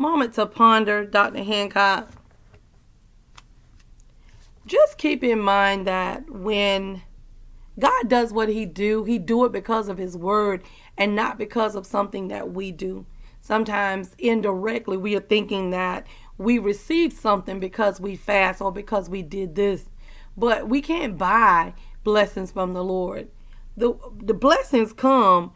moment to ponder, Dr. Hancock. Just keep in mind that when God does what he do, he do it because of his word and not because of something that we do. Sometimes indirectly we are thinking that we received something because we fast or because we did this. But we can't buy blessings from the Lord. The the blessings come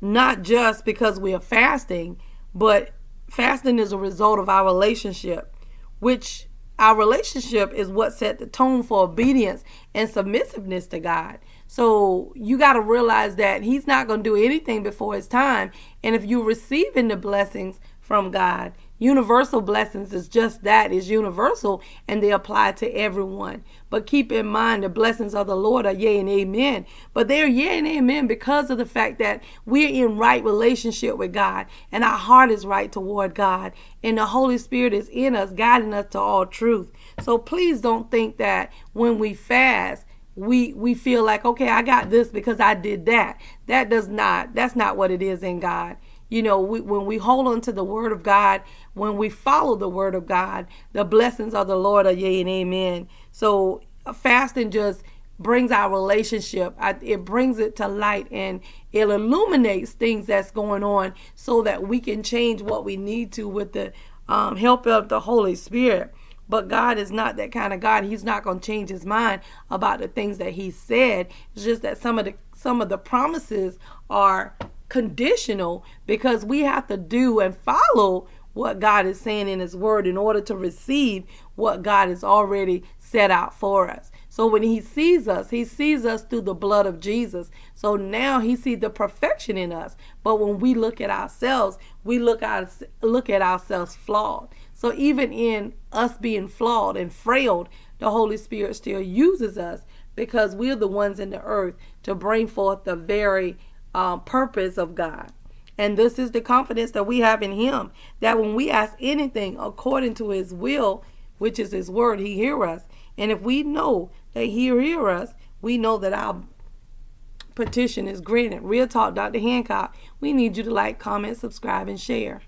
not just because we are fasting, but fasting is a result of our relationship, which our relationship is what set the tone for obedience and submissiveness to God. So you got to realize that He's not going to do anything before His time. And if you're receiving the blessings from God, universal blessings is just that is universal and they apply to everyone. But keep in mind the blessings of the Lord are yea and amen. But they're yea and amen because of the fact that we're in right relationship with God and our heart is right toward God and the Holy Spirit is in us, guiding us to all truth. So please don't think that when we fast, we we feel like okay i got this because i did that that does not that's not what it is in god you know we, when we hold on to the word of god when we follow the word of god the blessings of the lord are yea and amen so fasting just brings our relationship it brings it to light and it illuminates things that's going on so that we can change what we need to with the um, help of the holy spirit but God is not that kind of God. He's not going to change his mind about the things that he said. It's just that some of the some of the promises are conditional because we have to do and follow what God is saying in his word in order to receive what God has already set out for us. So when he sees us, he sees us through the blood of Jesus. So now he sees the perfection in us. But when we look at ourselves, we look at look at ourselves flawed. So even in us being flawed and frailed, the Holy Spirit still uses us because we're the ones in the earth to bring forth the very uh, purpose of God. And this is the confidence that we have in Him that when we ask anything according to His will, which is His word, He hear us. And if we know that He hear us, we know that our petition is granted. Real talk, Dr. Hancock. We need you to like, comment, subscribe, and share.